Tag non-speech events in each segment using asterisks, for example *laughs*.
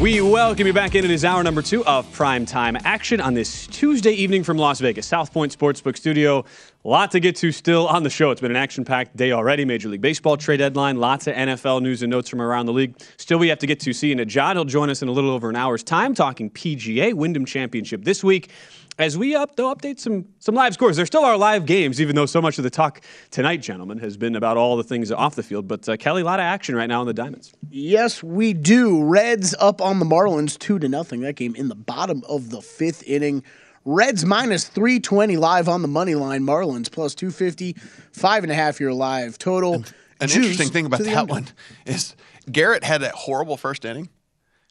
We welcome you back in. It is hour number two of prime time action on this Tuesday evening from Las Vegas, South Point Sportsbook Studio. Lot to get to still on the show. It's been an action packed day already. Major League Baseball trade deadline, lots of NFL news and notes from around the league. Still, we have to get to Sia Nejad. He'll join us in a little over an hour's time talking PGA Wyndham Championship this week as we up, they'll update some some live scores. There still are live games, even though so much of the talk tonight, gentlemen, has been about all the things off the field. But uh, Kelly, a lot of action right now in the Diamonds. Yes, we do. Reds up on the Marlins two to nothing. That game in the bottom of the fifth inning. Reds minus 320 live on the money line. Marlins plus 250, five and a half year live total. An, an interesting thing about that under. one is Garrett had that horrible first inning.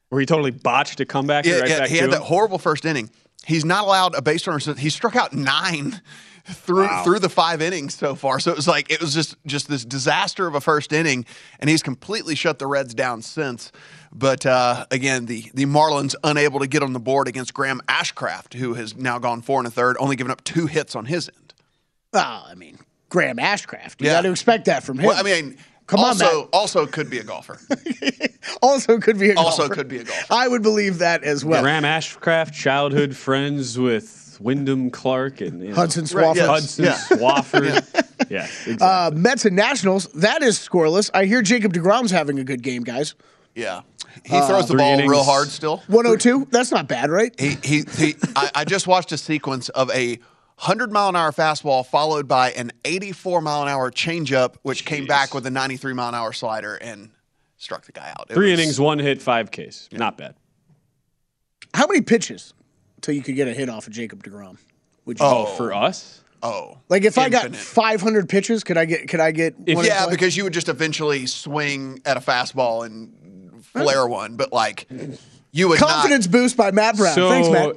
Where he totally botched a comeback. Yeah, right yeah he had him. that horrible first inning. He's not allowed a base runner. So he struck out nine through wow. through the five innings so far. So it was like it was just just this disaster of a first inning, and he's completely shut the Reds down since. But uh, again, the the Marlins unable to get on the board against Graham Ashcraft, who has now gone four and a third, only giving up two hits on his end. Well, I mean, Graham Ashcraft. You yeah. got to expect that from him. Well, I mean. Come also, on, Matt. Also, could be a golfer. *laughs* also, could be a golfer. Also, could be a golfer. I would believe that as well. Graham Ashcraft, childhood friends with Wyndham Clark and you know, Hudson Swafford. Right, yes. Hudson yeah. Swafford. *laughs* yeah, exactly. uh, Mets and Nationals. That is scoreless. I hear Jacob Degrom's having a good game, guys. Yeah, he throws uh, the ball innings. real hard still. 102. That's not bad, right? He he. he I, I just watched a sequence of a 100 mile an hour fastball followed by an 84 mile an hour changeup, which Jeez. came back with a 93 mile an hour slider and struck the guy out. It Three was, innings, one hit, five Ks. Yeah. Not bad. How many pitches until you could get a hit off of Jacob Degrom? Would you oh, for us? Oh, like if infinite. I got 500 pitches, could I get? Could I get? If, yeah, because you would just eventually swing at a fastball and flare one, but like you would confidence not, boost by Matt Brown. So, Thanks, Matt.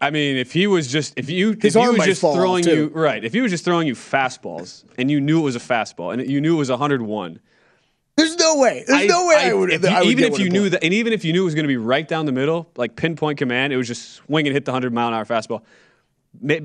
I mean, if he was just if you His if he was just throwing you right, if he was just throwing you fastballs and you knew it was a fastball and you knew it was 101. There's no way. There's I, no way I, I would. If you, even if you knew that, and even if you knew it was going to be right down the middle, like pinpoint command, it was just swing and hit the 100 mile an hour fastball.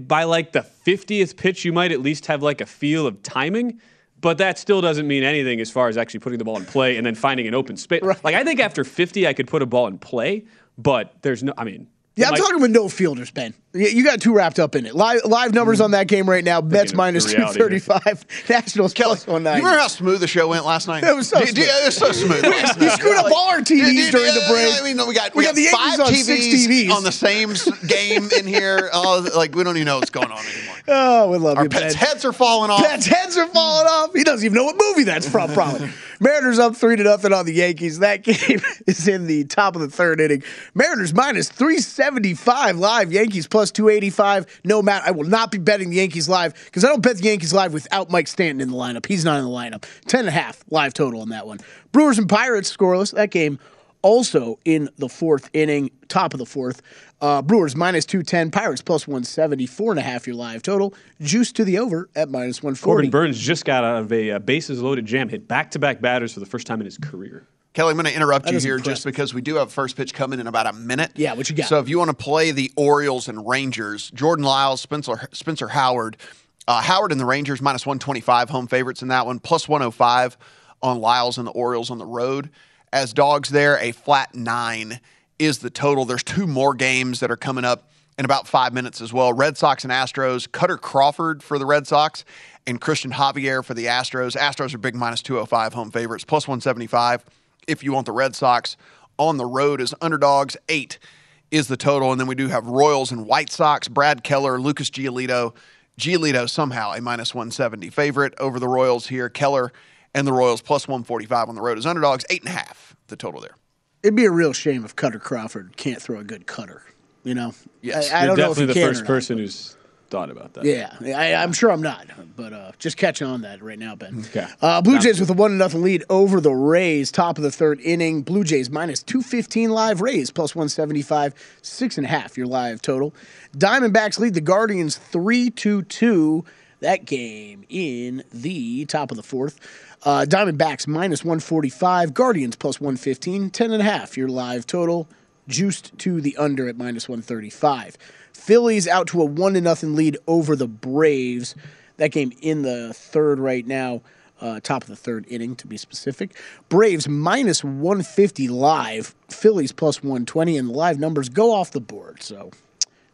By like the 50th pitch, you might at least have like a feel of timing, but that still doesn't mean anything as far as actually putting the ball in play and then finding an open space. *laughs* Like I think after 50, I could put a ball in play, but there's no. I mean, Yeah, I'm talking with no fielders, Ben. You you got too wrapped up in it. Live live numbers on that game right now. Mets minus two thirty five, Nationals *laughs* the two reality here. thirty five. Nationals plus one You remember how smooth the show went last night? It was so Do- do- smooth. it was so smooth. *laughs* You screwed up all our TVs Yeah, yeah, during the yeah, break. I mean, we got We we, got got, the five Yankees on TVs, TVs. on the same game in here. *laughs* Oh, like we don't even know what's going on anymore. Oh, we love you. Our you, pets' Ben. heads are falling off. Pets' heads are falling off. Doesn't even know what movie that's from, probably. *laughs* Mariners up three to nothing on the Yankees. That game *laughs* is in the top of the third inning. Mariners minus 375 live. Yankees plus 285. No, Matt, I will not be betting the Yankees live because I don't bet the Yankees live without Mike Stanton in the lineup. He's not in the lineup. 10 and a half live total on that one. Brewers and Pirates scoreless. That game also in the fourth inning, top of the fourth. Uh, Brewers minus 210, Pirates plus 170, four and a half your live total. Juice to the over at minus 140. Corbin Burnes just got out of a uh, bases loaded jam, hit back to back batters for the first time in his career. Kelly, I'm going to interrupt you here impressive. just because we do have first pitch coming in about a minute. Yeah, what you got? So if you want to play the Orioles and Rangers, Jordan Lyles, Spencer Spencer Howard, uh, Howard and the Rangers minus 125 home favorites in that one, plus 105 on Lyles and the Orioles on the road. As dogs there, a flat nine is the total. There's two more games that are coming up in about five minutes as well. Red Sox and Astros. Kutter Crawford for the Red Sox and Cristian Javier for the Astros. Astros are big minus 205 home favorites, plus 175 if you want the Red Sox on the road as underdogs. Eight is the total. And then we do have Royals and White Sox, Brad Keller, Lucas Giolito. Giolito somehow a minus 170 favorite over the Royals here. Keller and the Royals plus 145 on the road as underdogs. Eight and a half, the total there. It'd be a real shame if Kutter Crawford can't throw a good cutter. You know? Yes. I, I You're don't know if definitely the can first not. person who's thought about that. Yeah, I, I'm sure I'm not, but uh, just catching on that right now, Ben. Okay. Uh, Blue Jays with a one to nothing lead over the Rays, top of the third inning. Blue Jays minus two fifteen live. Rays plus one seventy five, six and a half your live total. Diamondbacks lead the Guardians three to two. That game in the top of the fourth. Uh, Diamondbacks minus 145, Guardians plus 115, 10 and a half your live total. Juiced to the under at minus 135. Phillies out to a one to nothing lead over the Braves. That game in the third right now, uh, top of the third inning to be specific. Braves minus 150 live, Phillies plus 120, and the live numbers go off the board. So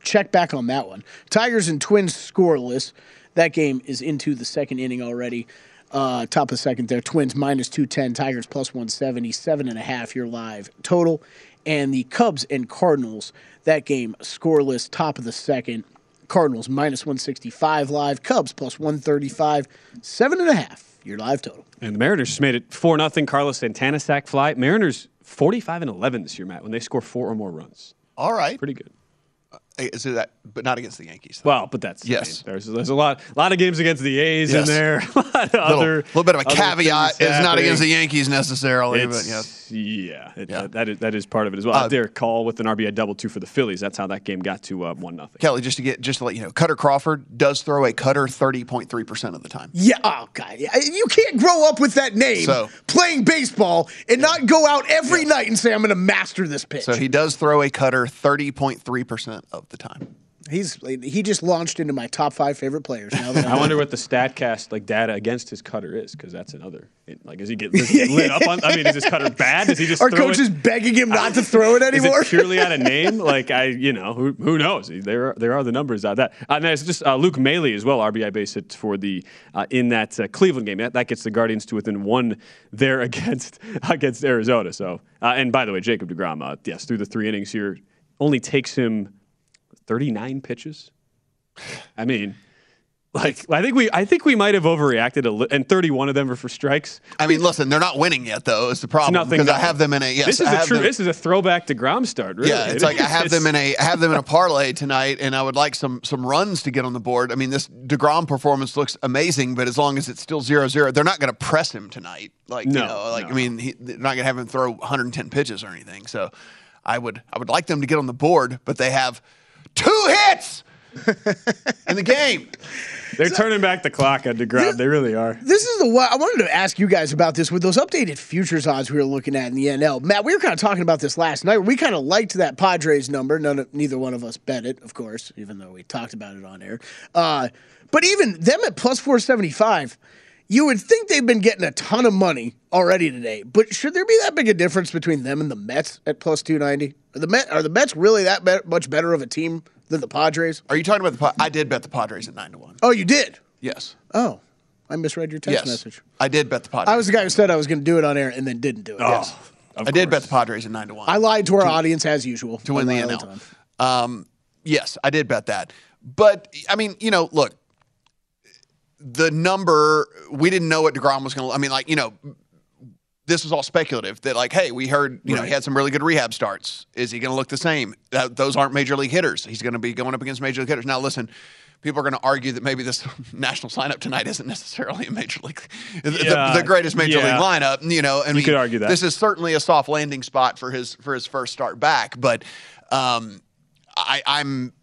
check back on that one. Tigers and Twins scoreless. That game is into the second inning already. Uh, top of the second there. Twins minus 210, Tigers plus 170, seven and a half your live total. And the Cubs and Cardinals, that game scoreless, top of the second. Cardinals minus 165 live, Cubs plus 135, seven and a half your live total. And the Mariners just made it 4 nothing. Carlos Santana sac fly. Mariners 45 and 11 this year, Matt, when they score four or more runs. All right. Pretty good. Is that, but not against the Yankees. though. Well, but that's I Yes. mean, there's there's a lot lot of games against the A's Yes. in there. *laughs* a lot of little, other little bit of a caveat. things It's not against the Yankees necessarily, but yes. yeah, it, Yeah. That, that is that is part of it as well. Uh, Darick Hall with an RBI double two for the Phillies. That's how that game got to uh, one nothing. Kelly, just to get just to let you know, Kutter Crawford does throw a cutter thirty point three percent of the time. Yeah, oh god, you can't grow up with that name, So- playing baseball, and not go out every night and say I'm going to master this pitch. So he does throw a cutter thirty point three percent of the time. He's he just launched into my top five favorite players. Now that *laughs* I wonder what the Statcast like data against his cutter is because that's another. It, like, is he getting does *laughs* lit up on? I mean, is his cutter bad? Does he just our throw coach it? is begging him not to *laughs* throw it Is anymore. it purely out of name? Like I, you know, who, who knows? There are, there are the numbers out that. Uh, and there's just uh, Luke Maile as well, RBI base hit for the uh, in that uh, Cleveland game. That, that gets the Guardians to within one there against against Arizona. So uh, and by the way, Jacob Degrom, uh, yes, through the three innings here, only takes him 39 pitches. I mean. Like I think we, I think we might have overreacted a little, and 31 of them were for strikes. I mean, listen, they're not winning yet, though. Is the problem? Nothing. because I have them in a yes. this is I a true. them- This is a throwback to Grom start. Really. Yeah, it's *laughs* like I have them in a I have them in a *laughs* parlay tonight, and I would like some some runs to get on the board. I mean, this Degrom performance looks amazing, but as long as it's still 0-0, they're not going to press him tonight. Like No, you know, like no. I mean, he, they're not going to have him throw 110 pitches or anything. So, I would I would like them to get on the board, but they have two hits in the game. They're turning back the clock on Degrom. They really are. This is the one I wanted to ask you guys about this with those updated futures odds we were looking at in the NL. Matt, we were kind of talking about this last night. We kind of liked that Padres number. None of, neither one of us bet it, of course, even though we talked about it on air. Uh, but even them at plus four seventy five. You would think they've been getting a ton of money already today, but should there be that big a difference between them and the Mets at plus 290? Are the, Met, are the Mets really that be- much better of a team than the Padres? Are you talking about the? Pa- I did bet the Padres at nine to one. Oh, you did? Yes. Oh, I misread your text yes. message. I did bet the Padres. I was the guy who said I was going to do it on air and then didn't do it. Yes. I did bet the Padres at nine to one. I lied to our audience as usual. to win the NL. Um, yes, I did bet that. But I mean, you know, look, the number we didn't know what Degrom was going to. I mean, like you know, this was all speculative. That like, hey, we heard you know he had some really good rehab starts. Is he going to look the same? That, those aren't major league hitters. He's going to be going up against major league hitters. Now, listen. People are going to argue that maybe this *laughs* national lineup tonight isn't necessarily a major league, the- Yeah, the, the greatest major yeah. league lineup. You know, and You could argue that. this is certainly a soft landing spot for his for his first start back. But um, I, I'm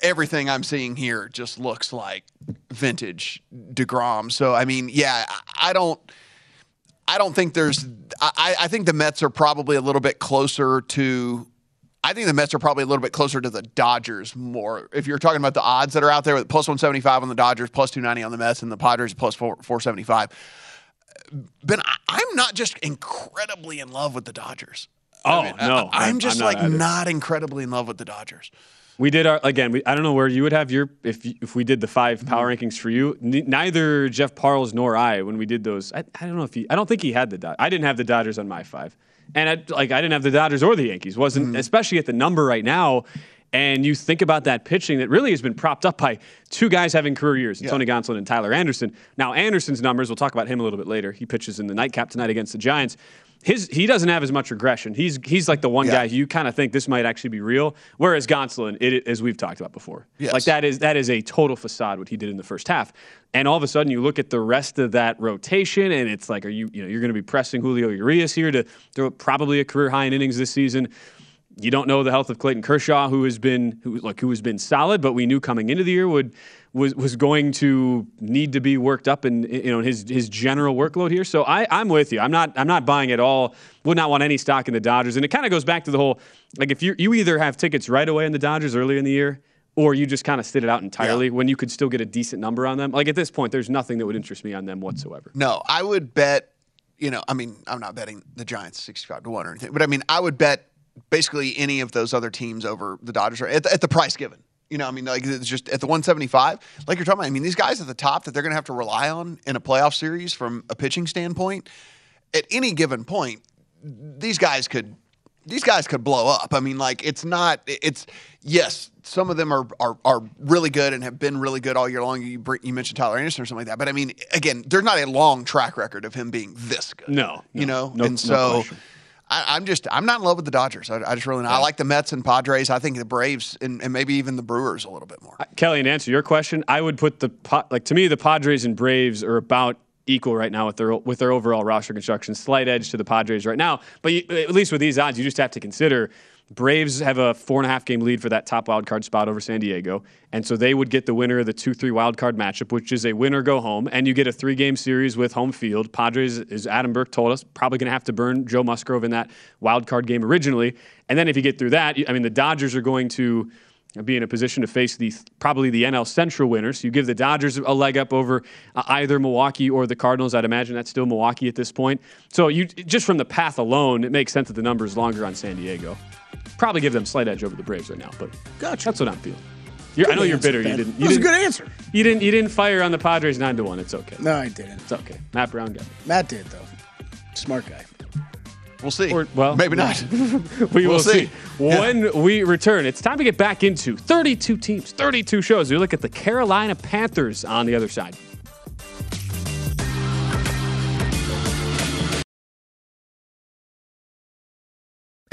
everything I'm seeing here just looks like vintage Degrom. So I mean, yeah, I- don't. I don't think there's. I, I think the Mets are probably a little bit closer to. I think the Mets are probably a little bit closer to the Dodgers more. If you're talking about the odds that are out there, with plus 175 on the Dodgers, plus 290 on the Mets, and the Padres plus four, 475. Ben, I'm not just incredibly in love with the Dodgers. Oh, I mean, no, I, I'm- am just I'm like not incredibly in love with the Dodgers. We did our again. We, I don't know where you would have your if if we did the five power Mm-hmm. rankings for you. N- neither Jeff Parles nor I when we did those. I, I don't know if he. I don't think he had the. Dod- I didn't have the Dodgers on my five, and I, like I didn't have the Dodgers or the Yankees. Wasn't Mm-hmm. especially at the number right now. And you think about that pitching that really has been propped up by two guys having career years, Tony Gonsolin and Tyler Anderson. Now Anderson's numbers, we'll talk about him a little bit later. He pitches in the nightcap tonight against the Giants. His he doesn't have as much regression. He's he's like the one Yeah. guy you kind of think this might actually be real. Whereas Gonsolin, it, as we've talked about before, Yes. like that is that is a total facade what he did in the first half. And all of a sudden, you look at the rest of that rotation, and it's like, are you you know you're going to be pressing Julio Urias here to throw probably a career high in innings this season. You don't know the health of Clayton Kershaw, who has been who like who has been solid, but we knew coming into the year would was was going to need to be worked up in you know his his general workload here. So I I'm with you. I'm not I'm not buying at all. Would not want any stock in the Dodgers, and it kind of goes back to the whole like if you you either have tickets right away in the Dodgers early in the year. Or you just kind of sit it out entirely when you could still get a decent number on them. Like at this point, there's nothing that would interest me on them whatsoever. No, I would bet. You know, I mean, I'm not betting the Giants 65 to one or anything, but I mean, I would bet basically any of those other teams over the Dodgers at the, at the price given. You know, I mean, like it's just at the 175, like you're talking about. I mean, these guys at the top that they're going to have to rely on in a playoff series from a pitching standpoint, at any given point, these guys could these guys could blow up. I mean, like it's not. It's yes, some of them are are, are really good and have been really good all year long. You you mentioned Tyler Anderson or something like that, but I mean, again, there's not a long track record of him being this good. No, you know, no- no and so. question. I, I'm just I'm not in love with the Dodgers. I, I just really not. I like the Mets and Padres. I think the Braves and, and maybe even the Brewers a little bit more. Kelly, and to answer your question, I would put the like to me the Padres and Braves are about equal right now with their with their overall roster construction. Slight edge to the Padres right now, but you, at least with these odds, you just have to consider Braves have a four and a half game lead for that top wild card spot over San Diego, and so they would get the winner of the two three wild card matchup, which is a winner go home, and you get a three game series with home field. Padres, as Adam Burke told us, probably going to have to burn Joe Musgrove in that wild card game originally, and then if you get through that, I mean the Dodgers are going to be in a position to face the probably the NL Central winner. So you give the Dodgers a leg up over uh, either Milwaukee or the Cardinals. I'd imagine that's still Milwaukee at this point. So you just from the path alone, it makes sense that the number is longer on San Diego. Probably give them slight edge over the Braves right now, but Gotcha. that's what I'm feeling. You're, I know you're answer, bitter. You didn't. That You was a didn't, good answer. You didn't. You didn't fire on the Padres nine to one. It's okay. No, I didn't. It's okay. Matt Brown got it. Matt did though. Smart guy. We'll see. Or- well, maybe not. *laughs* We will We'll see. see. Yeah. When we return, it's time to get back into 32 teams, 32 shows. We look at the Carolina Panthers on the other side.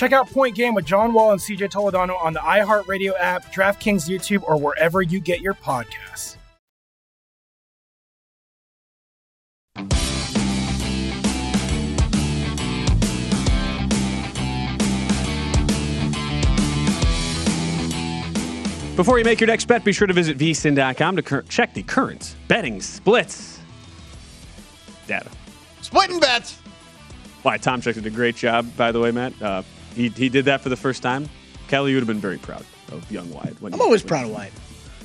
Check out Point Game with John Wall and CJ Toledano on the iHeartRadio app, DraftKings YouTube, or wherever you get your podcasts. Before you make your next bet, be sure to visit vsin.com to cur- check the current betting splits data. Splitting bets. Why, Tom Check did a great job, by the way, Matt. Uh, he, he did that for the first time. Kelly, you would have been very proud of young Wyatt. when I'm always proud of White.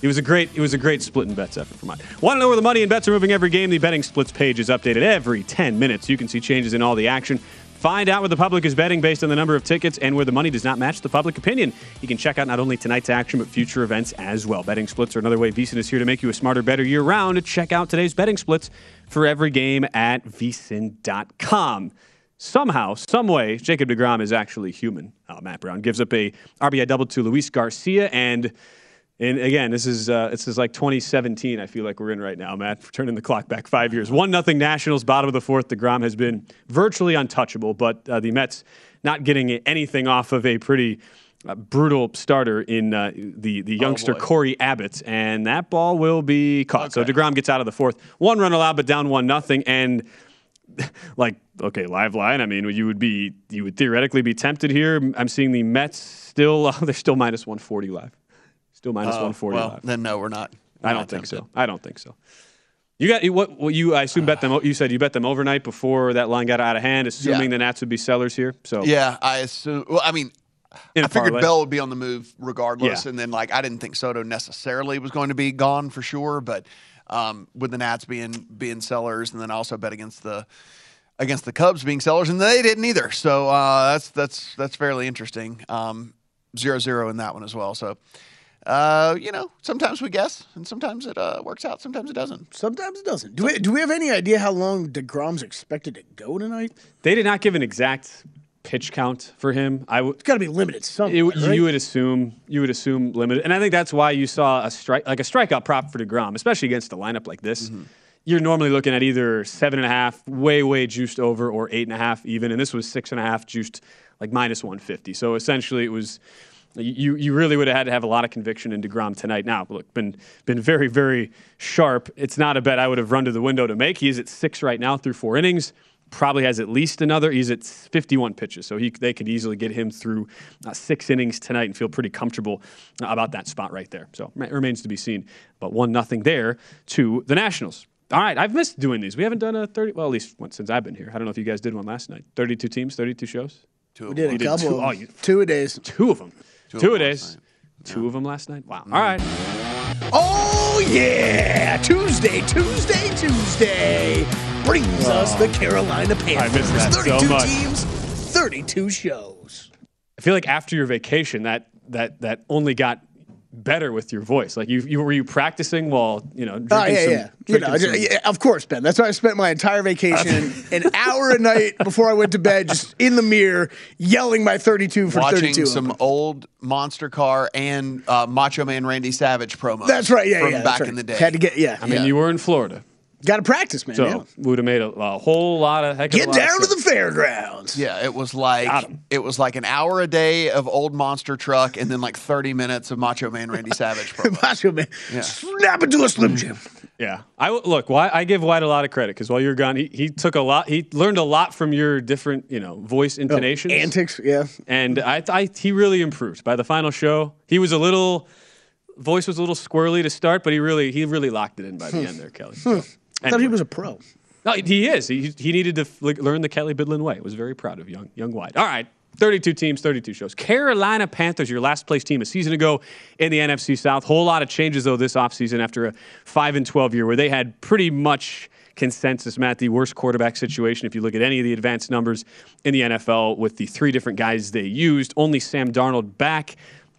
It was a great it was a great split and bets effort for mine. Want to know where the money and bets are moving every game? The betting splits page is updated every 10 minutes. You can see changes in all the action. Find out where the public is betting based on the number of tickets and where the money does not match the public opinion. You can check out not only tonight's action but future events as well. Betting splits are another way VSiN is here to make you a smarter, better year round. Check out today's betting splits for every game at vsin.com. Somehow, some way, Jacob DeGrom is actually human. Uh, Matt Brown gives up a RBI double to Luis Garcia and and again, this is uh, this is like 2017. I feel like we're in right now, Matt. Turning the clock back five years. One nothing Nationals. Bottom of the fourth. Degrom has been virtually untouchable, but uh, the Mets not getting anything off of a pretty uh, brutal starter in uh, the the youngster boy. Cory Abbott, and that ball will be caught. So Degrom gets out of the fourth. One run allowed, but down one nothing, and *laughs* like okay, live line. I mean, you would be you would theoretically be tempted here. I'm seeing the Mets still *laughs* they're still minus 140 live. Still minus Oh, 140 well, live. then no, we're not. We're I don't think tempted. so. I don't think so. You got you- what? what you I assume bet them. You said you bet them overnight before that line got out of hand, assuming Yeah. the Nats would be sellers here. So Yeah, I assume. Well, I mean, I figured parlay. Bell would be on the move regardless, Yeah. and then like I didn't think Soto necessarily was going to be gone for sure, but um, with the Nats being being sellers, and then also bet against the against the Cubs being sellers, and they didn't either. So uh, that's that's that's fairly interesting. Um, zero zero in that one as well. So. Uh, you know, sometimes we guess, and sometimes it uh, works out. Sometimes it doesn't. Sometimes it doesn't. Do we, do we have any idea how long DeGrom's expected to go tonight? They did not give an exact pitch count for him. I would. It's got to be limited somewhere, It, right? You would assume you would assume limited, and I think that's why you saw a strike like a strikeout prop for Degrom, especially against a lineup like this. Mm-hmm. You're normally looking at either seven and a half, way way juiced over, or eight and a half even, and this was six and a half juiced like minus 150. So essentially, it was you you really would have had to have a lot of conviction in Degrom tonight. Now, look, been been very very sharp. It's not a bet I would have run to the window to make. He is at six right now through four innings probably has at least another. He's at 51 pitches, so he they could easily get him through uh, six innings tonight and feel pretty comfortable uh, about that spot right there. So it remains to be seen. But one nothing there to the Nationals. All right, I've missed doing these. We haven't done a 30. Well, at least one since I've been here. I don't know if you guys did one last night. 32 teams, 32 shows. Two we did a You did couple. two- of oh, them. you- two a days. Two of them. Two, of a days. last night. Two of them last night. Wow. All right. Oh yeah, Tuesday, Tuesday, Tuesday. Brings us the Carolina Panthers. missed that so 32 much. teams, 32 shows. I feel like after your vacation, that that that only got better with your voice. Like you, you were you practicing while you know drinking Oh yeah, some, yeah. You know, some- yeah, of course, Ben. That's why I spent my entire vacation *laughs* an hour a night before I went to bed, just in the mirror, yelling my 32 for Watching 32. some old Monster Car and uh, Macho Man Randy Savage promos. That's right. Yeah, from yeah. that's back right. in the day. Had to get yeah. I mean, you were in Florida, got to practice, man. so yeah. would have made a, a whole lot of heck of a Get lot of down to the fairgrounds. Yeah, it was like it was like an hour a day of old monster truck, and then like thirty minutes of Macho Man Randy *laughs* Savage. Promo. Macho man, Yeah. snap into a slim jim. Yeah, I look. Why I give White a lot of credit because while you're gone, he, he took a lot. He learned a lot from your different, you know, voice oh, intonations, Antics, yeah. and I, I he really improved by the final show. He was a little voice was a little squirrely to start, but he really he really locked it in by the hmm. end there, Kelly. Hmm. So, I thought he was a pro. No, he is. He, he needed to learn the Kelly Bidlin way. Was very proud of young young White. All right, 32 teams, 32 shows. Carolina Panthers, your last place team a season ago in the NFC South. Whole lot of changes though this offseason after a 5 and 12 year where they had pretty much consensus, Matt, the worst quarterback situation if you look at any of the advanced numbers in the NFL with the three different guys they used. Only Sam Darnold back.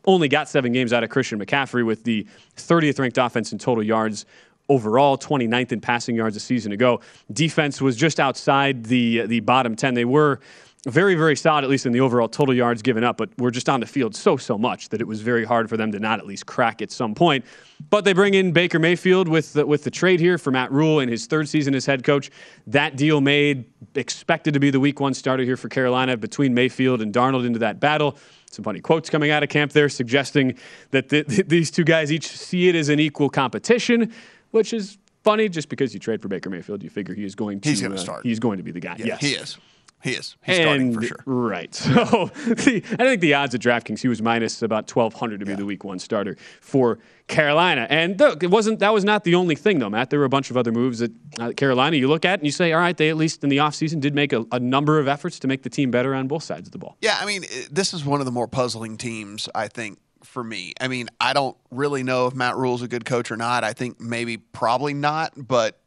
Only got seven games out of Christian McCaffrey with the 30th ranked offense in total yards overall, 29th in passing yards a season ago. Defense was just outside the the bottom 10. They were very, very solid, at least in the overall total yards given up, but we're just on the field so, so much that it was very hard for them to not at least crack at some point. But they bring in Baker Mayfield with the, with the trade here for Matt Rhule in his third season as head coach. That deal made, expected to be the week one starter here for Carolina between Mayfield and Darnold into that battle. Some funny quotes coming out of camp there suggesting that th- th- *laughs* these two guys each see it as an equal competition, which is funny just because you trade for Baker Mayfield, you figure he is going to He's gonna uh, start. He's going to be the guy. Yeah, yes. he is. He is. He's starting for sure. Right. *laughs* So the, I think the odds at DraftKings, he was minus about 1,200 to be the week one starter for Carolina. And look, it wasn't, that was not the only thing, though, Matt. There were a bunch of other moves that uh, Carolina you look at and you say, all right, they at least in the offseason did make a, a number of efforts to make the team better on both sides of the ball. Yeah, I mean, this is one of the more puzzling teams, I think, for me. I mean, I don't really know if Matt Rhule's is a good coach or not. I think maybe probably not, but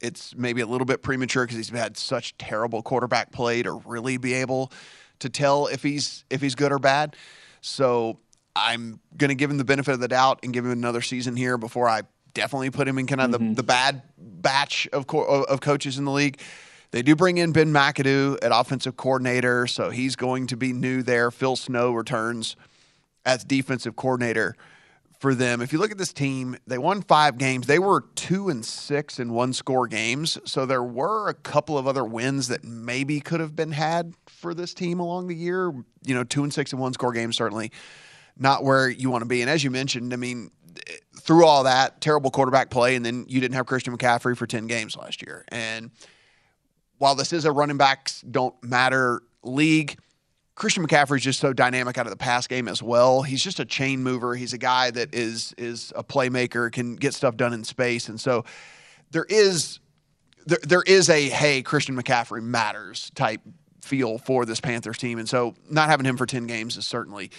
it's maybe a little bit premature because he's had such terrible quarterback play to really be able to tell if he's if he's good or bad. So I'm going to give him the benefit of the doubt and give him another season here before I definitely put him in kind of the, mm-hmm. the bad batch of co- of coaches in the league. They do bring in Ben McAdoo at offensive coordinator, so he's going to be new there. Phil Snow returns as defensive coordinator for them. If you look at this team, they won five games. They were two and six in one score games. So there were a couple of other wins that maybe could have been had for this team along the year. You know, two and six in one score games, certainly not where you want to be. And as you mentioned, I mean, through all that, terrible quarterback play, and then you didn't have Christian McCaffrey for 10 games last year. And while this is a running backs don't matter league, Christian McCaffrey is just so dynamic out of the pass game as well. He's just a chain mover. He's a guy that is is a playmaker, can get stuff done in space, and so there is there, there is a hey Christian McCaffrey matters type feel for this Panthers team, and so not having him for ten games is certainly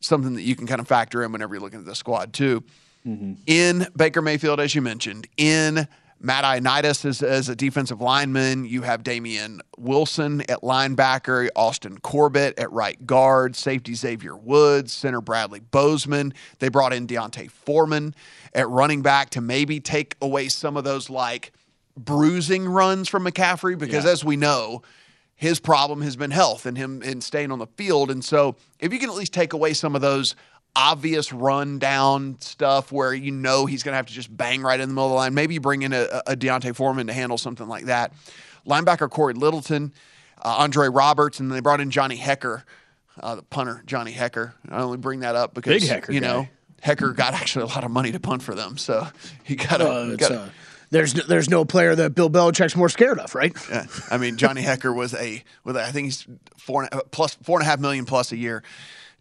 something that you can kind of factor in whenever you're looking at the squad too. Mm-hmm. In Baker Mayfield, as you mentioned, in Matt Ioannidis as, as a defensive lineman. You have Damien Wilson at linebacker, Austin Corbett at right guard, safety Xavier Woods, center Bradley Bozeman. They brought in D'Onta Foreman at running back to maybe take away some of those like bruising runs from McCaffrey because Yeah. as we know, his problem has been health and him and staying on the field. And so if you can at least take away some of those obvious rundown stuff where you know he's going to have to just bang right in the middle of the line, maybe you bring in a, a D'Onta Foreman to handle something like that. Linebacker Cory Littleton, uh, Andre Roberts, and they brought in Johnny Hekker, uh, the punter Johnny Hekker. I only bring that up because Big Hekker you know guy. Hekker got actually a lot of money to punt for them, so he got a. Uh, got a uh, there's no, there's no player that Bill Belichick's more scared of, right? Yeah, I mean Johnny Hekker was a with I think he's four plus four and a half million plus a year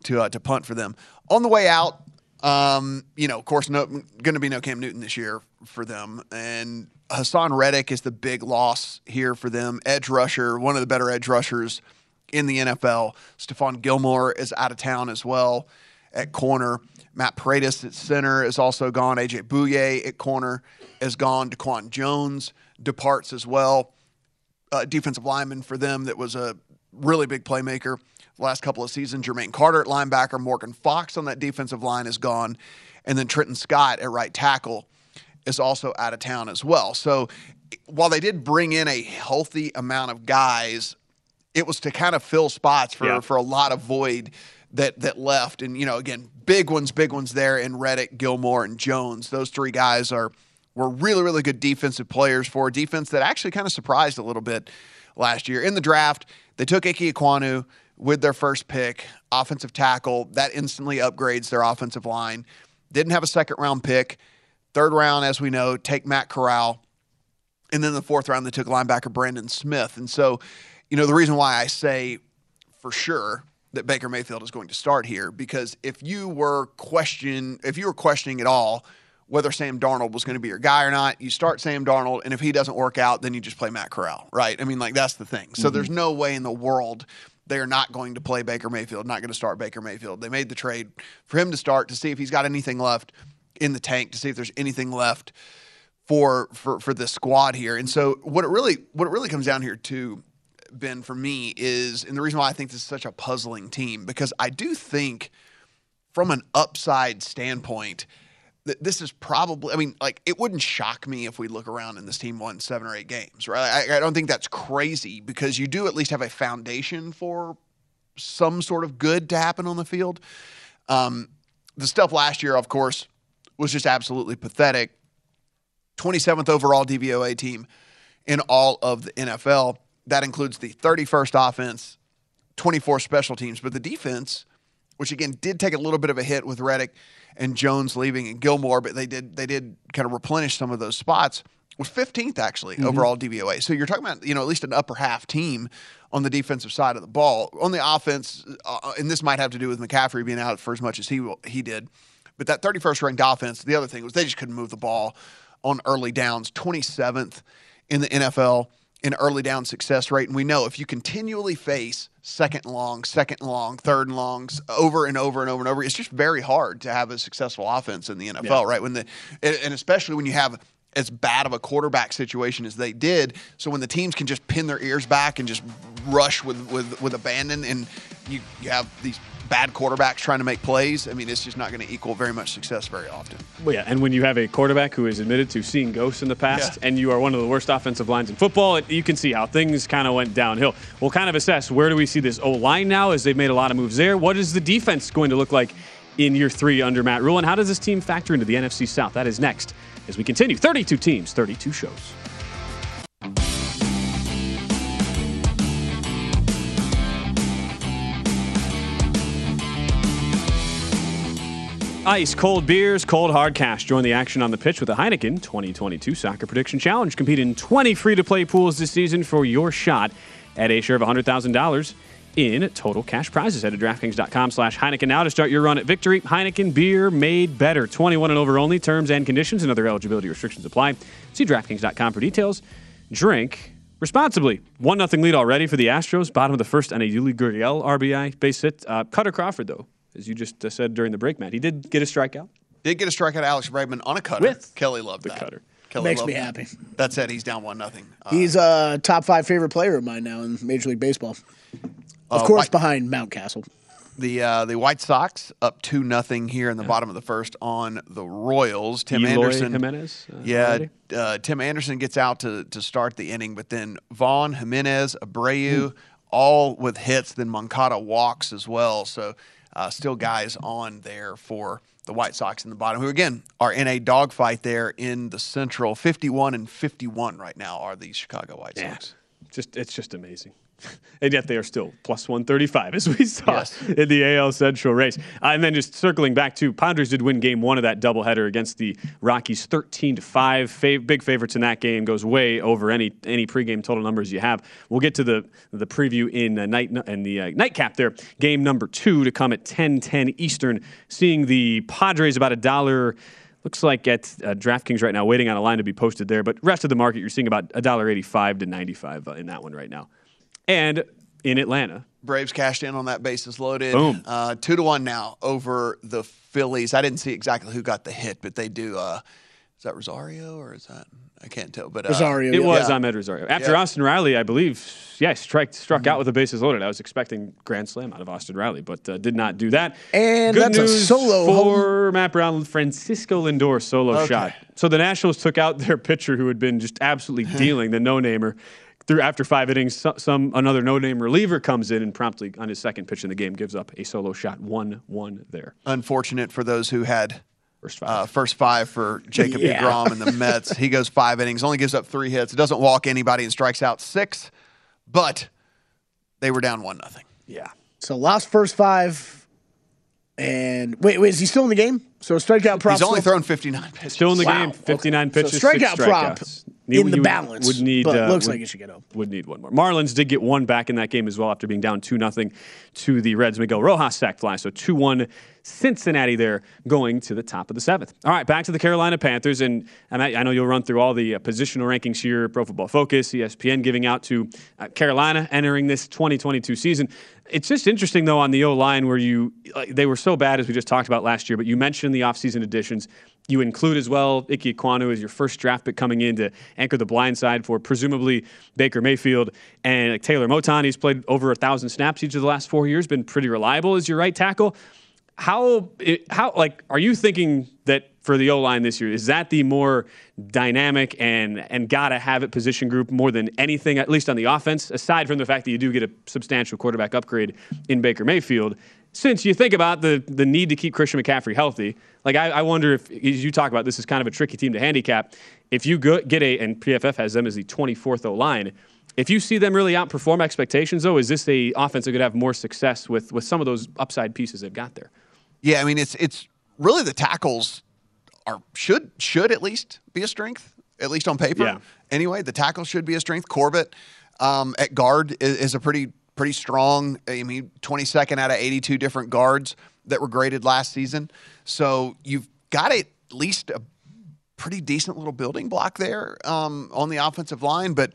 to uh, to punt for them. On the way out, um, you know, of course, no going to be no Cam Newton this year for them, and Haason Reddick is the big loss here for them. Edge rusher, one of the better edge rushers in the NFL. Stephon Gilmore is out of town as well at corner. Matt Paradis at center is also gone. AJ Bouye at corner is gone. Daquan Jones departs as well. uh, defensive lineman for them that was a really big playmaker the last couple of seasons. Jermaine Carter at linebacker, Morgan Fox on that defensive line is gone, and then Trenton Scott at right tackle is also out of town as well. So while they did bring in a healthy amount of guys, it was to kind of fill spots for Yeah. for a lot of void that that left. And you know, again, big ones, big ones there in Reddick, Gilmore, and Jones. Those three guys are were really, really good defensive players for a defense that actually kind of surprised a little bit last year. In the draft, they took Ickey Ekwonu with their first pick, offensive tackle. That instantly upgrades their offensive line. Didn't have a second round pick. Third round, as we know, take Matt Corral. And then the fourth round, they took linebacker Brandon Smith. And so, you know, the reason why I say for sure that Baker Mayfield is going to start here, because if you were question, if you were questioning at all whether Sam Darnold was going to be your guy or not, you start Sam Darnold, and if he doesn't work out, then you just play Matt Corral, right? I mean, like that's the thing. So Mhm. there's no way in the world they are not going to play Baker Mayfield, not going to start Baker Mayfield. They made the trade for him to start to see if he's got anything left in the tank, to see if there's anything left for for for this squad here. And so what it really what it really comes down here to Ben for me is and the reason why I think this is such a puzzling team because I do think from an upside standpoint that this is probably I mean like it wouldn't shock me if we look around and this team won 7 or 8 games, right? I, I don't think that's crazy because you do at least have a foundation for some sort of good to happen on the field. Um, the stuff last year, of course, was just absolutely pathetic. 27th overall DVOA team in all of the NFL. That includes the 31st offense, 24 special teams, but the defense, which again did take a little bit of a hit with Reddick and Jones leaving and Gilmore, but they did they did kind of replenish some of those spots. Was 15th actually Mhm. overall DVOA. So you're talking about you know at least an upper half team on the defensive side of the ball. On the offense, uh, and this might have to do with McCaffrey being out for as much as he he did. But that 31st ranked offense, the other thing was they just couldn't move the ball on early downs. 27th in the NFL in early down success rate. And we know if you continually face second and long, second and long, third and longs over and over and over and over, it's just very hard to have a successful offense in the NFL, Yeah. right? When the and and especially when you have as bad of a quarterback situation as they did. So when the teams can just pin their ears back and just rush with with, with abandon and you, you have these bad quarterbacks trying to make plays, I mean it's just not going to equal very much success very often. Well, yeah, and when you have a quarterback who is admitted to seeing ghosts in the past, and you are one of the worst offensive lines in football, it, you can see how things kind of went downhill. We'll kind of assess where do we see this O line now as they've made a lot of moves there. What is the defense going to look like in year three under Matt Rhule, and how does this team factor into the NFC South? That is next as we continue. 32 teams, 32 shows. Ice, cold beers, cold hard cash. Join the action on the pitch with the Heineken 2022 Soccer Prediction Challenge. Compete in 20 free to play pools this season for your shot at a share of $100,000 in total cash prizes. Head to DraftKings.com slash Heineken now to start your run at victory. Heineken beer made better. 21 and over only. Terms and conditions and other eligibility restrictions apply. See DraftKings.com for details. Drink responsibly. 1 0 lead already for the Astros. Bottom of the first on a Yuli Gurriel RBI base hit. Uh, Kutter Crawford, though, as you just uh, said during the break, Matt, he did get a strikeout. Did get a strikeout, Alex Bregman on a cutter. With Kelly loved the that. cutter. Kelly Makes me that. happy. That said, he's down one nothing. He's a top five favorite player of mine now in Major League Baseball. Of Uh, course, White- behind Mountcastle. The uh, the White Sox up two nothing here in the bottom of the first on the Royals. Tim Eloy Anderson, Jimenez, uh, yeah, uh, Tim Anderson gets out to to start the inning, but then Vaughn, Jimenez, Abreu, all with hits. Then Moncada walks as well. So uh, still guys on there for the White Sox in the bottom, who again are in a dogfight there in the Central. Fifty one and fifty one right now are the Chicago White Sox. Just it's just amazing. *laughs* and yet they are still plus 135 as we *laughs* saw in the AL Central race. Uh, and then just circling back to Padres did win game 1 of that doubleheader against the Rockies 13 to 5. Fav- big favorites in that game goes way over any any pregame total numbers you have. We'll get to the the preview in uh, night and the uh, nightcap there. Game number 2 to come at 10:10 Eastern seeing the Padres about a dollar Looks like at uh, DraftKings right now, waiting on a line to be posted there. But rest of the market, you're seeing about $1.85 to 95 uh, in that one right now. And in Atlanta, Braves cashed in on that bases loaded. Boom. Uh, two to one now over the Phillies. I didn't see exactly who got the hit, but they do. Uh, is that Rosario or is that I can't tell. But uh, Rosario, It yeah. was Yeah. Ahmed Rosario. After Yeah. Austin Riley, I believe, yeah, struck struck Mm-hmm. out with the bases loaded. I was expecting grand slam out of Austin Riley, but uh, did not do that. And Good that's a news solo for Matt Brown. Francisco Lindor solo Okay. shot. So the Nationals took out their pitcher who had been just absolutely *laughs* dealing the no namer. Through after five innings, so- some another no name reliever comes in and promptly on his second pitch in the game gives up a solo shot. One one there. unfortunate for those who had First five. uh, first five for Jacob Yeah. DeGrom and the *laughs* Mets. He goes five innings, only gives up three hits. Doesn't walk anybody and strikes out six, but they were down one nothing. yeah. So lost first five. And wait, wait, is he still in the game? So strikeout prop. He's only still- thrown 59 pitches. Still in the Wow, game, okay. 59 So pitches, six strikeout prop in the you balance, Would need, but uh, looks would- like it should get up. Would need one more. Marlins did get one back in that game as well after being down 2 nothing to the Reds. Miguel Rojas sac fly. So 2 1 Cincinnati there going to the top of the seventh. All right, back to the Carolina Panthers. And and I, I know you'll run through all the uh, positional rankings here Pro Football Focus, ESPN giving out to uh, Carolina entering this 2022 season. It's just interesting, though, on the O line where you, like, they were so bad as we just talked about last year, but you mentioned the offseason additions. You include as well Ickey Ekwonu as your first draft pick coming in to anchor the blind side for presumably Baker Mayfield and like, Taylor Moton. He's played over a thousand snaps each of the last four years, been pretty reliable as your right tackle. How how like are you thinking that for the O line this year. Is that the more dynamic and and gotta have it position group more than anything at least on the offense? Aside from the fact that you do get a substantial quarterback upgrade in Baker Mayfield since you think about the the need to keep Christian McCaffrey healthy like I, I wonder if as you talk about this is kind of a tricky team to handicap. If you go, get a and PFF has them as the 24th O line if you see them really outperform expectations though is this a offense that could have more success with with some of those upside pieces they've got there? Yeah, I mean it's it's really the tackles are should should at least be a strength, at least on paper. Yeah. Anyway, the tackle should be a strength. Corbett um, at guard is, is a pretty pretty strong. I mean, twenty second out of eighty two different guards that were graded last season. So you've got at least a pretty decent little building block there um, on the offensive line, but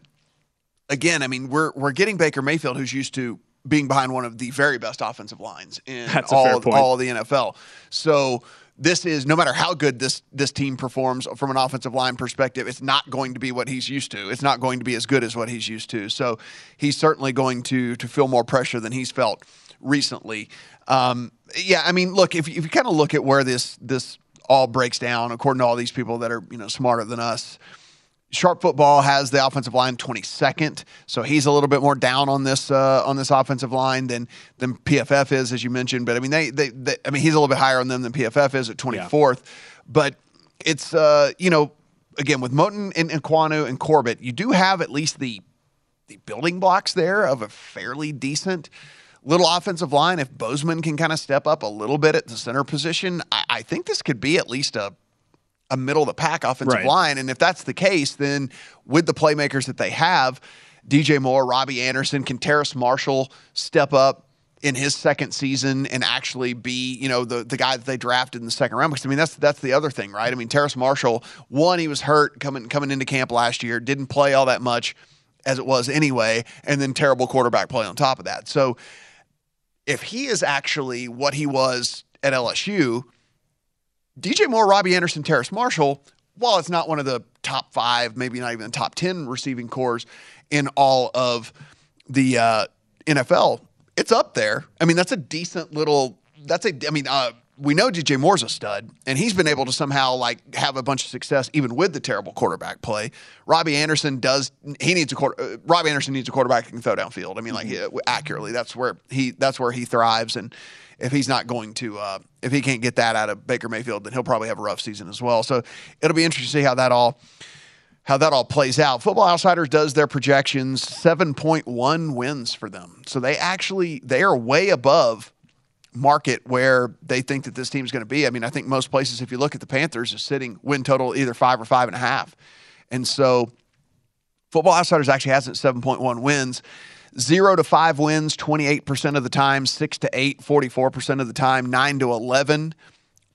again, I mean, we're we're getting Baker Mayfield, who's used to being behind one of the very best offensive lines in all all the NFL. So this is no matter how good this this team performs from an offensive line perspective, it's not going to be what he's used to. It's not going to be as good as what he's used to. So he's certainly going to to feel more pressure than he's felt recently. Um, yeah, I mean, look if if you kind of look at where this this all breaks down, according to all these people that are you know smarter than us. Sharp Football has the offensive line 22nd, so he's a little bit more down on this uh, on this offensive line than than PFF is, as you mentioned. But I mean, they, they, they I mean, he's a little bit higher on them than PFF is at 24th. But it's uh, you know, again with Moton and, and Ekwonu and Corbett, you do have at least the the building blocks there of a fairly decent little offensive line. If Bozeman can kind of step up a little bit at the center position, I, I think this could be at least a a middle of the pack offensive Right. line. And if that's the case, then with the playmakers that they have, DJ Moore, Robbie Anderson, can Terrace Marshall step up in his second season and actually be, you know, the the guy that they drafted in the second round? Because I mean, that's that's the other thing, right? I mean, Terrace Marshall, one, he was hurt coming coming into camp last year, didn't play all that much as it was anyway, and then terrible quarterback play on top of that. So if he is actually what he was at LSU, DJ Moore, Robbie Anderson, Terrace Marshall, while it's not one of the top five, maybe not even the top 10 receiving corps in all of the uh, NFL, it's up there. I mean, that's a decent little, that's a, I mean, uh, we know DJ Moore's a stud, and he's been able to somehow like have a bunch of success even with the terrible quarterback play. Robbie Anderson does. He needs a quarter. Uh, Robbie Anderson needs a quarterback who can throw downfield. I mean, like uh, accurately. That's where he. That's where he thrives. And if he's not going to, uh, if he can't get that out of Baker Mayfield, then he'll probably have a rough season as well. So it'll be interesting to see how that all how that all plays out. Football Outsiders does their projections, 7.1 wins for them. So they actually they are way above market where they think that this team's going to be. I mean, I think most places, if you look at the Panthers, is sitting win total either five or five and a half. And so Football Outsiders actually has it 7.1 wins. Zero to five wins 28% of the time, six to eight, 44% of the time, nine to 11,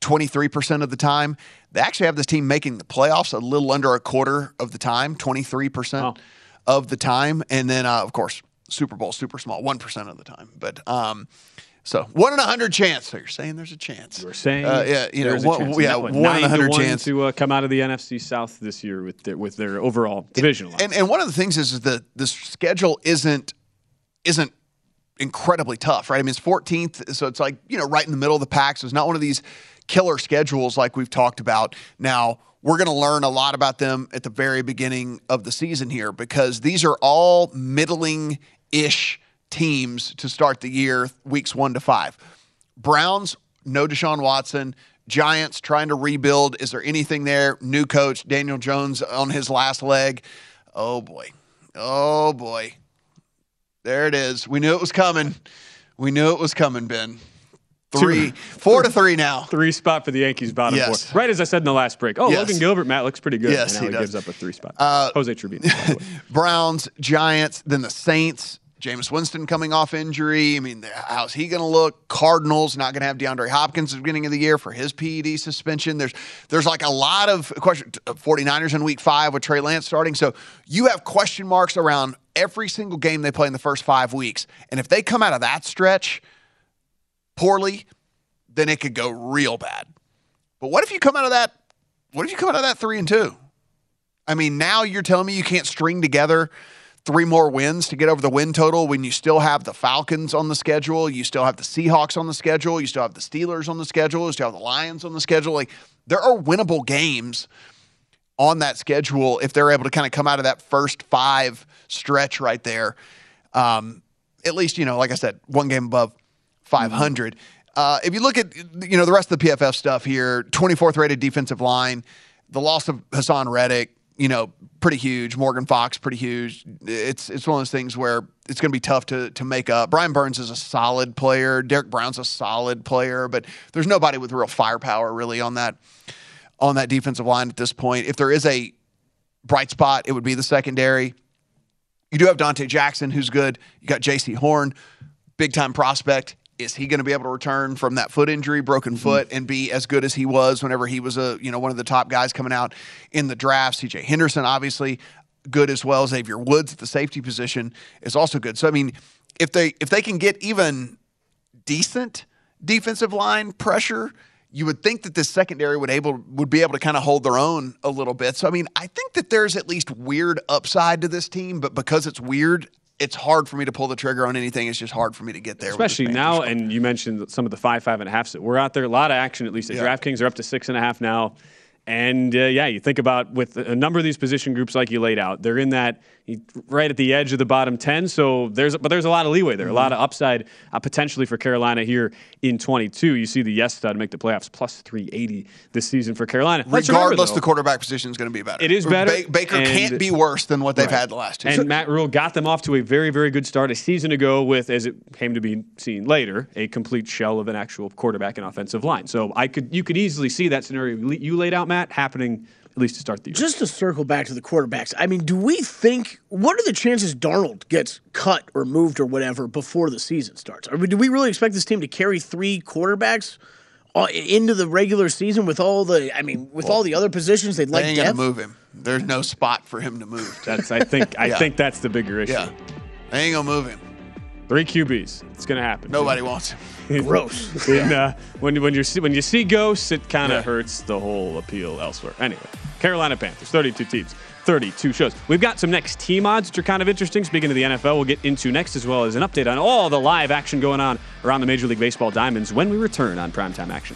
23% of the time. They actually have this team making the playoffs a little under a quarter of the time, 23% of the time. And then, uh, of course, Super Bowl super small, one percent of the time. But um, so one in a hundred chance. So you're saying there's a chance. We're saying, uh, yeah, you know, one, chance. yeah, one in a hundred chance. to uh, come out of the NFC South this year with their, with their overall division. line. And and one of the things is, is that the schedule isn't isn't incredibly tough, right? I mean, it's 14th, so it's like you know right in the middle of the pack. So it's not one of these killer schedules like we've talked about. Now we're going to learn a lot about them at the very beginning of the season here because these are all middling ish teams to start the year, weeks one to five. Browns, no Deshaun Watson. Giants trying to rebuild. Is there anything there? New coach, Daniel Jones on his last leg. Oh boy. Oh boy. There it is. We knew it was coming. We knew it was coming, Ben. Three, four to three now. Three spot for the Yankees bottom Yes. four. Right as I said in the last break. Oh, Yes. Logan Gilbert, Matt looks pretty good. Yes, and now he he, gives up a three spot. Uh, Jose Trevino. *laughs* Browns, Giants, then the Saints. Jameis Winston coming off injury. I mean, how's he going to look? Cardinals not going to have DeAndre Hopkins at the beginning of the year for his PED suspension. There's there's like a lot of question. 49ers in week five with Trey Lance starting. So you have question marks around every single game they play in the first five weeks. And if they come out of that stretch poorly, then it could go real bad. But what if you come out of that? What if you come out of that three and two? I mean, now you're telling me you can't string together three more wins to get over the win total when you still have the Falcons on the schedule, you still have the Seahawks on the schedule, you still have the Steelers on the schedule, you still have the Lions on the schedule. Like there are winnable games on that schedule if they're able to kind of come out of that first five stretch right there. Um, at least, you know, like I said, one game above 500. Uh, if you look at, you know, the rest of the PFF stuff here, 24th rated defensive line, the loss of Haason Reddick, you know, pretty huge. Morgan Fox, pretty huge. It's it's one of those things where it's going to be tough to to make up. Brian Burns is a solid player. Derrick Brown's a solid player, but there's nobody with real firepower really on that on that defensive line at this point. If there is a bright spot, it would be the secondary. You do have Donte Jackson, who's good. You got Jaycee Horn, big time prospect. Is he going to be able to return from that foot injury, broken mm-hmm. foot, and be as good as he was whenever he was a you know one of the top guys coming out in the draft? C.J. Henderson, obviously, good as well. Xavier Woods at the safety position is also good. So I mean, if they if they can get even decent defensive line pressure, you would think that this secondary would able would be able to kind of hold their own a little bit. So I mean, I think that there's at least weird upside to this team, but because it's weird, it's hard for me to pull the trigger on anything. It's just hard for me to get there. Especially now, and you mentioned some of the five, five and a halfs that were out there. A lot of action, at least at Yeah. DraftKings. They're up to six and a half now. And uh, yeah, you think about with a number of these position groups like you laid out, they're in that right at the edge of the bottom ten. So there's but there's a lot of leeway there, a lot of upside uh, potentially for Carolina here in 22. You see the yes stud make the playoffs plus 380 this season for Carolina. Let's remember, regardless, though, the quarterback position is going to be better. It is better, Ba- Baker and- can't be worse than what they've Right. had the last two. And Matt Rhule got them off to a very, very good start a season ago with, as it came to be seen later, a complete shell of an actual quarterback and offensive line. So I could, you could easily see that scenario you laid out, Matt, happening at least to start the year. Just to circle back to the quarterbacks, I mean, do we think what are the chances Darnold gets cut or moved or whatever before the season starts? I mean, do we really expect this team to carry three quarterbacks uh, into the regular season with all the? I mean, with all the other positions they'd like ain't going to move him. There's no spot for him to move. to. That's, I think, I *laughs* Yeah. think that's the bigger issue. yeah, they ain't going to move him. Three QBs, it's going to happen. Nobody wants him. *laughs* Gross. In, uh, when when you see when you see ghosts, it kind of Yeah. hurts the whole appeal elsewhere. Anyway, Carolina Panthers, 32 teams, 32 shows. We've got some next team odds, which are kind of interesting. Speaking of the NFL, we'll get into next as well as an update on all the live action going on around the Major League Baseball diamonds when we return on primetime action.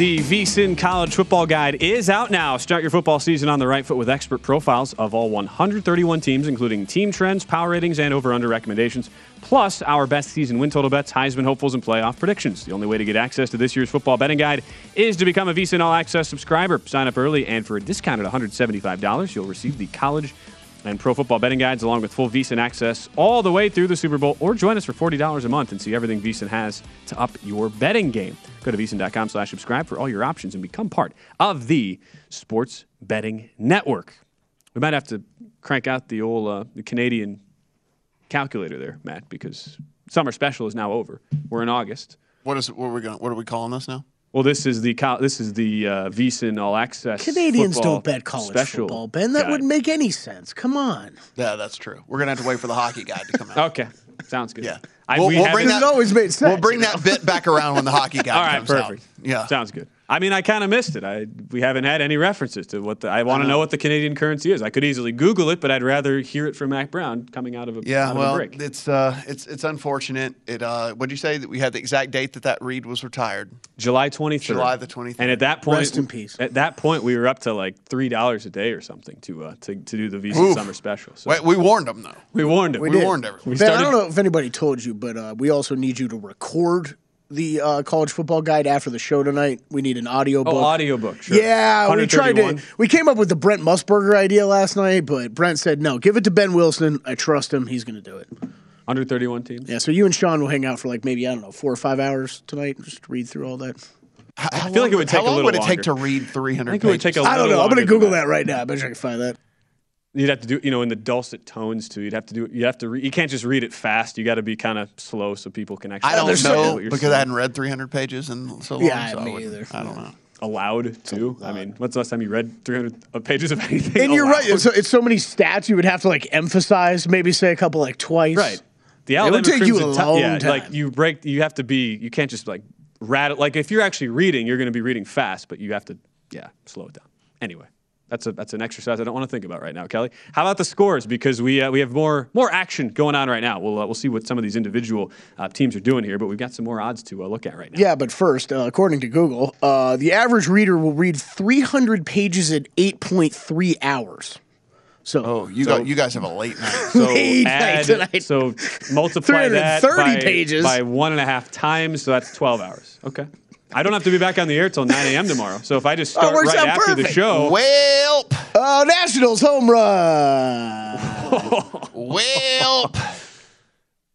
The VSIN College Football Guide is out now. Start your football season on the right foot with expert profiles of all 131 teams, including team trends, power ratings, and over-under recommendations, plus our best season win total bets, Heisman hopefuls, and playoff predictions. The only way to get access to this year's football betting guide is to become a VSIN All Access subscriber. Sign up early, and for a discounted $175, you'll receive the college and pro football betting guides along with full VSIN access all the way through the Super Bowl or join us for $40 a month and see everything VSIN has to up your betting game. Go to VSIN.com slash subscribe for all your options and become part of the Sports Betting Network. We might have to crank out the old uh, the Canadian calculator there, Matt, because summer special is now over. We're in August. What is what are we going? What are we calling this now? Well, this is the this is the uh, VSIN All Access. Canadians football don't bet college special football, Ben. That guide. wouldn't make any sense. Come on. Yeah, that's true. We're gonna have to wait for the hockey guy to come out. Okay, sounds good. Yeah, I- we'll, we we'll bring that. Always made sense. We'll bring you that bit back around when the hockey *laughs* guide All right, comes perfect. out. Yeah, sounds good. I mean, I kind of missed it. I we haven't had any references to what the. I want to know what the Canadian currency is. I could easily Google it, but I'd rather hear it from Mac Brown coming out of a Yeah, out of a well, break. it's uh, it's it's unfortunate. It uh, what did you say that we had the exact date that that read was retired? July twenty third. July the 23rd. And at that point, Rest in peace. At that point, we were up to like three dollars a day or something to uh, to to do the VSIN Oof. summer special. So Wait, we warned them though. we warned them. We did. warned everyone. We Ben, I don't know if anybody told you, but uh, we also need you to record the uh, college football guide after the show tonight. We need an audio book. Oh, audiobook. Sure. Yeah, we tried to. We came up with the Brent Musburger idea last night, but Brent said no. Give it to Ben Wilson. I trust him. He's going to do it. 131 teams. Yeah, so you and Sean will hang out for like maybe I don't know four or five hours tonight, and just read through all that. I feel like it would take How long would it take to read 300 I think it would pages? take a I don't know. I'm going to Google than that right now. I bet you I can find that. You'd have to do, you know, in the dulcet tones too. You'd have to do, you have to, re- you can't just read it fast. You got to be kind of slow so people can actually. I don't know what you're because saying. I hadn't read 300 pages in so long. Yeah, so I me wouldn't- either. I don't know. allowed to. I mean, when's the last time you read 300 uh, pages of *laughs* anything? And you're right. It's, it's so many stats you would have to like emphasize. Maybe say a couple like twice. Right. The It would take you a Crimson Ti- long yeah, time. like you break. You have to be. You can't just like rat. Like if you're actually reading, you're going to be reading fast, but you have to, yeah, slow it down. Anyway, that's a that's an exercise I don't want to think about right now, Kelly. How about the scores? Because we uh, we have more more action going on right now. We'll uh, we'll see what some of these individual uh, teams are doing here, but we've got some more odds to uh, look at right now. Yeah, but first, uh, according to Google, uh, the average reader will read 300 pages in 8.3 hours. So, Oh, you So- got you guys have a late night. *laughs* So Late night tonight. so multiply that 330 by, pages. by one and a half times, so that's 12 hours. Okay. I don't have to be back on the air till 9 a.m. tomorrow. So if I just *laughs* start works right out after the show, Well, uh, Nationals home run. *laughs* well. *laughs*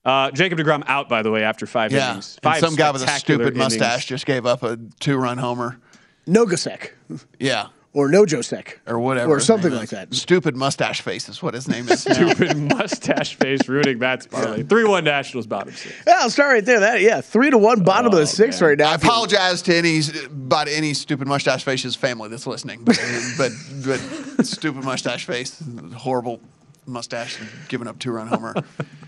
Uh, Jacob Degrom out, by the way, after five Yeah. innings. And Five some guy with a spectacular stupid mustache just gave up a two run homer. Nogosek. Yeah. Or Nojosek. Or whatever. Or something name like that. Stupid mustache face is what his name is. Stupid *laughs* mustache face ruining Matt's parlay. Three one Nationals bottom six. Yeah, I'll start right there. That yeah, three to one, bottom Oh, of the oh, sixth right now. I apologize to any about any stupid mustache face's family that's listening, but but, but stupid mustache face, horrible mustache, giving up two run homer. *laughs*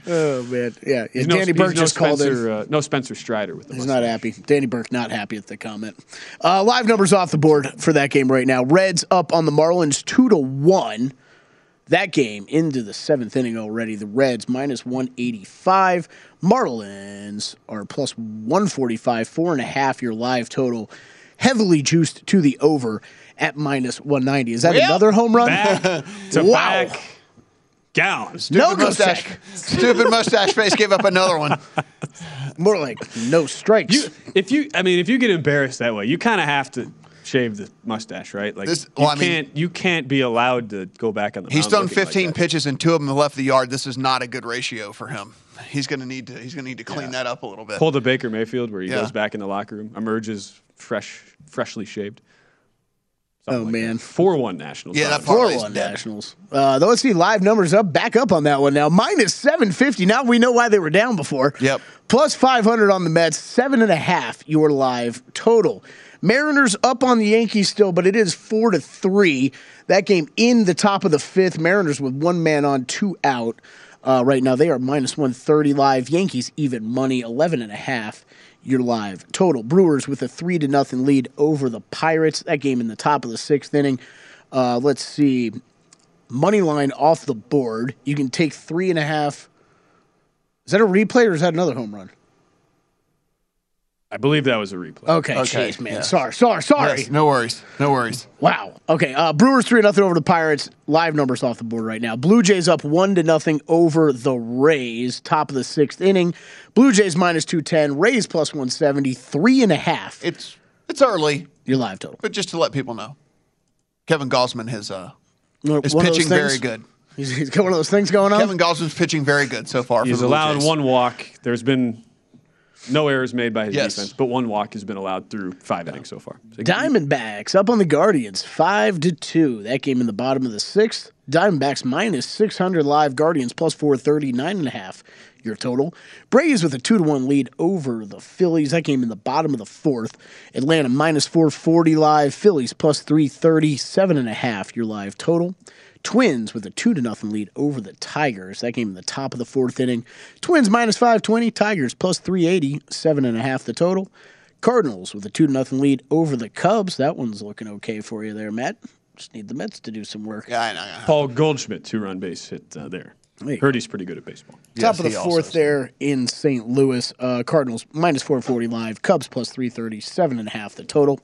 Oh man, yeah. yeah He's no- Danny Burke no just called in. Spencer, uh, no Spencer Strider with the He's not happy. Danny Burke not happy at the comment. Uh, live numbers off the board for that game right now. Reds up on the Marlins two to one. That game into the seventh inning already. The Reds minus one eighty five. Marlins are plus one forty five. Four and a half your live total. Heavily juiced to the over at minus one ninety. Is that Well, another home run? back *laughs* to wow. back Gown. Stupid No mustache, *laughs* stupid mustache face gave up another one. More like no strikes. You, if you, I mean, if you get embarrassed that way, you kind of have to shave the mustache, right? Like This- you well, I can't, you can't be allowed to go back on the. He's thrown looking like 15 pitches and two of them left the yard. This is not a good ratio for him. He's going to need to. He's going to need to clean that up a little bit. Pull the Baker Mayfield where he Yeah. goes back in the locker room, emerges fresh, freshly shaved. Oh man, four one Nationals. Yeah, that four one dead. Nationals. Uh, though let's see live numbers up, back up on that one now. Minus seven fifty. Now we know why they were down before. Yep. Plus five hundred on the Mets. Seven and a half your live total. Mariners up on the Yankees still, but it is four to three. That game in the top of the fifth. Mariners with one man on, two out. Uh, right now they are minus one thirty live. Yankees even money eleven and a half your live total. Brewers with a three to nothing lead over the Pirates. That game in the top of the sixth inning. Uh, let's see. Money line off the board. You can take three and a half. Is that a replay or is that another home run? I believe that was a replay. Okay, Okay, jeez, man. yeah. Sorry, sorry, sorry. Yes, no worries. No worries. Wow. Okay. Uh, Brewers three nothing over the Pirates. Live numbers off the board right now. Blue Jays up one to nothing over the Rays. Top of the sixth inning. Blue Jays minus two ten. Rays plus one seventy. Three and a half. It's it's early, Your live total. but just to let people know, Kevin Gausman has uh is of those pitching very good. He's, he's got one of those things going on. Kevin Gausman's pitching very good so far. for He's the Blue allowed Jays. one walk. There's been no errors made by his Yes. defense, but one walk has been allowed through five innings so far. So Diamondbacks up on the Guardians, five to two. That game in the bottom of the sixth. Diamondbacks minus six hundred live. Guardians plus four thirty nine and a half. Your total. Braves with a two to one lead over the Phillies. That game in the bottom of the fourth. Atlanta minus four forty live. Phillies plus three thirty seven and a half. Your live total. Twins with a two to nothing lead over the Tigers. That game in the top of the fourth inning. Twins minus five twenty. Tigers 380, seven and a half The total. Cardinals with a two to nothing lead over the Cubs. That one's looking okay for you there, Matt. Just need the Mets to do some work. Yeah, I know. yeah. Paul Goldschmidt, two run base hit uh, there. There you Heard he's pretty good at baseball. Top Yes, of the fourth is. there in St. Louis. Uh, Cardinals minus 440 live. Cubs plus 330, seven and a half the total.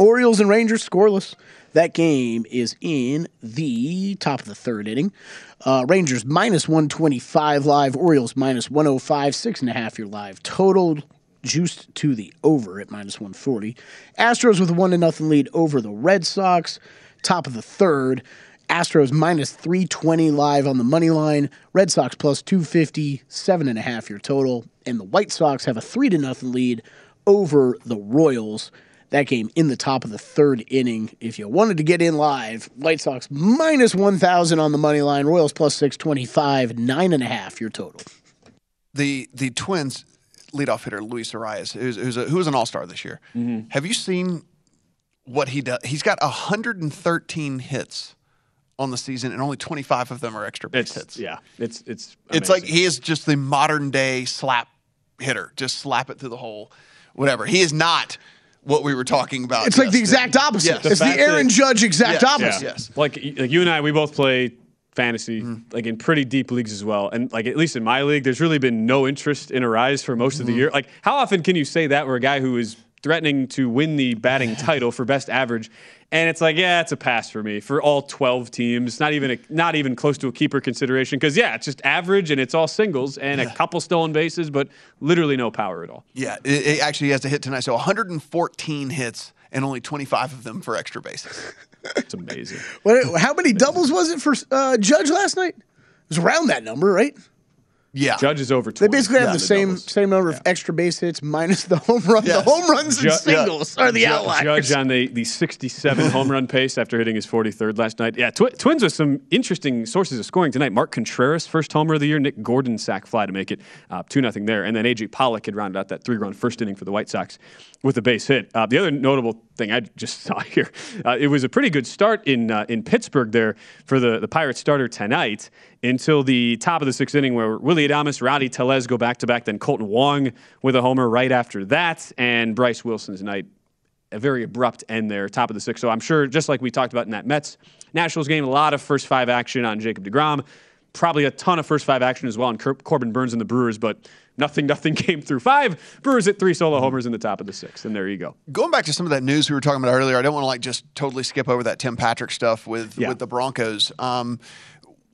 Orioles and Rangers scoreless. That game is in the top of the third inning. Uh, Rangers minus 125 live. Orioles minus 105, six and a half your live total. Juiced to the over at minus 140. Astros with a one to nothing lead over the Red Sox. Top of the third. Astros minus 320 live on the money line. Red Sox plus 250, seven and a half your total. And the White Sox have a three to nothing lead over the Royals. That game in the top of the third inning. If you wanted to get in live, White Sox minus 1,000 on the money line. Royals plus 625, nine and a half your total. The the Twins leadoff hitter Luis Arraez, who's who's, a, who was an All Star this year. Mm-hmm. Have you seen what he does? He's got 113 hits on the season, and only 25 of them are extra base It's hits. yeah, it's it's It's like he is just the modern day slap hitter. Just slap it through the hole, whatever. He is not what we were talking about. It's like the yesterday. exact opposite. Yes. It's the Aaron that- Judge exact Yes, opposite. yes. Like, like you and I, we both play fantasy, Mm-hmm. like in pretty deep leagues as well. And like at least in my league, there's really been no interest in Arraez for most of Mm-hmm. the year. Like, how often can you say that where a guy who is threatening to win the batting *laughs* title for best average, and it's like, yeah, it's a pass for me for all 12 teams. It's not even a, not even close to a keeper consideration because yeah, it's just average and it's all singles and a couple stolen bases, but literally no power at all. Yeah, it, it actually has to hit tonight. So 114 hits and only 25 of them for extra bases. *laughs* It's amazing. What, how many doubles was it for uh, Judge last night? It was around that number, right? Yeah. Judge is over They basically have Yeah, the same doubles. same number of extra base hits minus the home run. The home runs and Ju- singles are the Ju- outliers. Judge on the, the 67 home run pace after hitting his 43rd last night. Yeah, twi- Twins with some interesting sources of scoring tonight. Mark Contreras, first homer of the year. Nick Gordon sac fly to make it uh, 2 0 there. And then A.J. Pollock had rounded out that three run first inning for the White Sox with a base hit. Uh, the other notable thing I just *laughs* saw here, uh, it was a pretty good start in uh, in Pittsburgh there for the, the Pirates starter tonight until the top of the sixth inning where Willy Adames, Rowdy Tellez go back to back, then Kolten Wong with a homer right after that, and Bryce Wilson's night a very abrupt end there, top of the sixth. So I'm sure, just like we talked about in that Mets Nationals game, a lot of first five action on Jacob DeGrom. Probably a ton of first five action as well on Cor- Corbin Burnes and the Brewers, but nothing, nothing *laughs* came through. Five Brewers at three solo homers in the top of the sixth, and there you go. Going back to some of that news we were talking about earlier, I don't want to like just totally skip over that Tim Patrick stuff with with the Broncos. Um,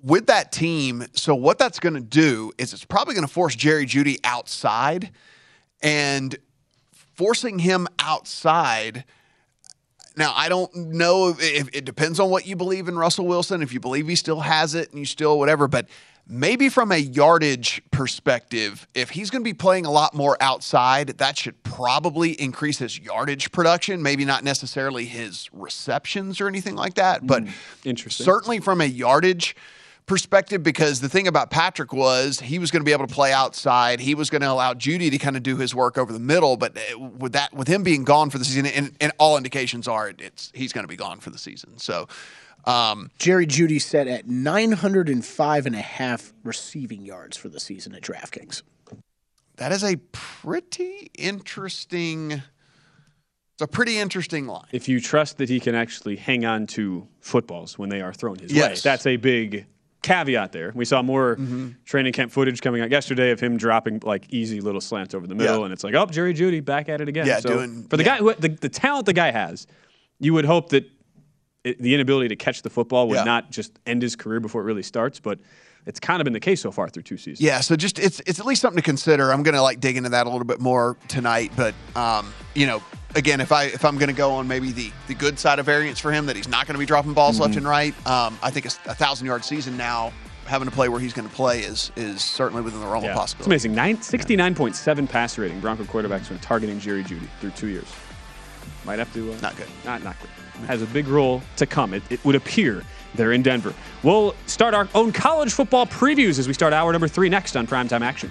with that team, so what that's going to do is it's probably going to force Jerry Jeudy outside, and forcing him outside. Now I don't know if it depends on what you believe in Russell Wilson. If you believe he still has it and you still whatever, but maybe from a yardage perspective, if he's going to be playing a lot more outside, that should probably increase his yardage production. Maybe not necessarily his receptions or anything like that, but interesting. certainly from a yardage perspective because the thing about Patrick was he was going to be able to play outside. He was going to allow Jeudy to kind of do his work over the middle. But uh, with that, with him being gone for the season, and, and all indications are it's he's going to be gone for the season. So. Um, Jerry Jeudy set at 905 and a half receiving yards for the season at DraftKings. that is a pretty interesting. It's a pretty interesting line. If you trust that he can actually hang on to footballs when they are thrown his way, Yes. that's a big caveat there. We saw more Mm-hmm. training camp footage coming out yesterday of him dropping like easy little slants over the middle, Yeah. and it's like, oh, Jerry Jeudy back at it again. Yeah, so doing- for the yeah. guy who the, the talent the guy has, you would hope that it, the inability to catch the football would Yeah. not just end his career before it really starts, but it's kind of been the case so far through two seasons. Yeah, so just it's it's at least something to consider. I'm gonna like dig into that a little bit more tonight, but um, you know, again, if I if I'm gonna go on maybe the the good side of variance for him that he's not gonna be dropping balls left Mhm. and right, um, I think a, a thousand yard season now having to play where he's gonna play is is certainly within the realm Yeah. of possibility. It's amazing. Nine, 69.7 passer rating. Bronco quarterbacks when targeting Jerry Jeudy through two years. Might have to. Uh, not good. Not not good. Has a big role to come. It, it would appear they're in Denver. We'll start our own college football previews as we start hour number three next on Primetime Action.